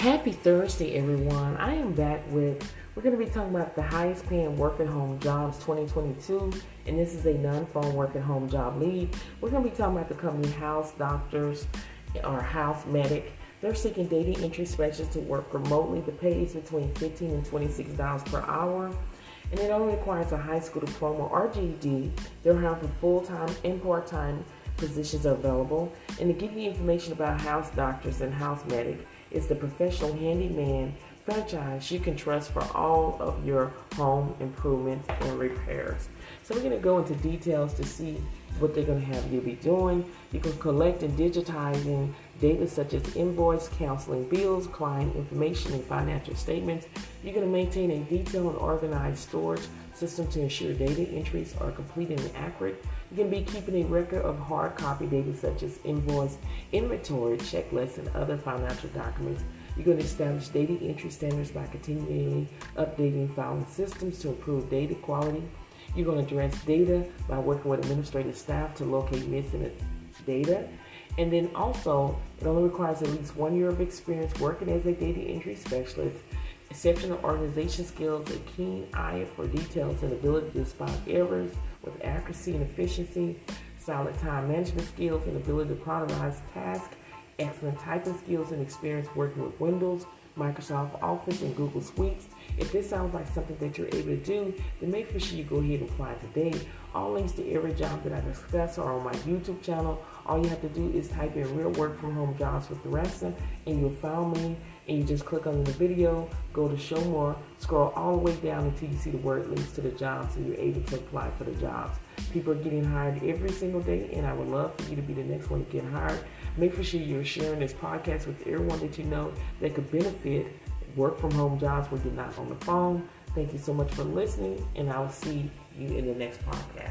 Happy Thursday, everyone. I am back with, we're going to be talking about the highest paying work at home jobs 2022, and this is a non phone work at home job lead. We're going to be talking about the company House Doctors or House Medic. They're seeking data entry specialists to work remotely. The pay is between 15 and $26 per hour and it only requires a high school diploma or GED. They're hiring for full-time and part-time positions available. And to give you information about House Doctors and House Medic, is the professional handyman franchise you can trust for all of your home improvements and repairs. So we're going to go into details to see what they're going to have you be doing. You can collect and digitizing data such as invoice, counseling bills, client information, and financial statements. You're going to maintain a detailed and organized storage system to ensure data entries are complete and accurate. You can be keeping a record of hard copy data such as invoice, inventory, checklists, and other financial documents. You're going to establish data entry standards by continually updating filing systems to improve data quality. You're going to address data by working with administrative staff to locate missing data. And then also, it only requires at least one year of experience working as a data entry specialist, exceptional organization skills, a keen eye for details, and ability to spot errors with accuracy and efficiency, solid time management skills, and ability to prioritize tasks, excellent typing skills, and experience working with Windows, Microsoft Office, and Google Suites. If this sounds like something that you're able to do, then make sure you go ahead and apply today. All links to every job that I discuss are on my YouTube channel. All you have to do is type in real work from home jobs with Theresa and you'll find me and you just click on the video, go to show more, scroll all the way down until you see the word links to the jobs and you're able to apply for the jobs. People are getting hired every single day and I would love for you to be the next one to get hired. Make for sure you're sharing this podcast with everyone that you know that could benefit work from home jobs where you're not on the phone. Thank you so much for listening, and I'll see you in the next podcast.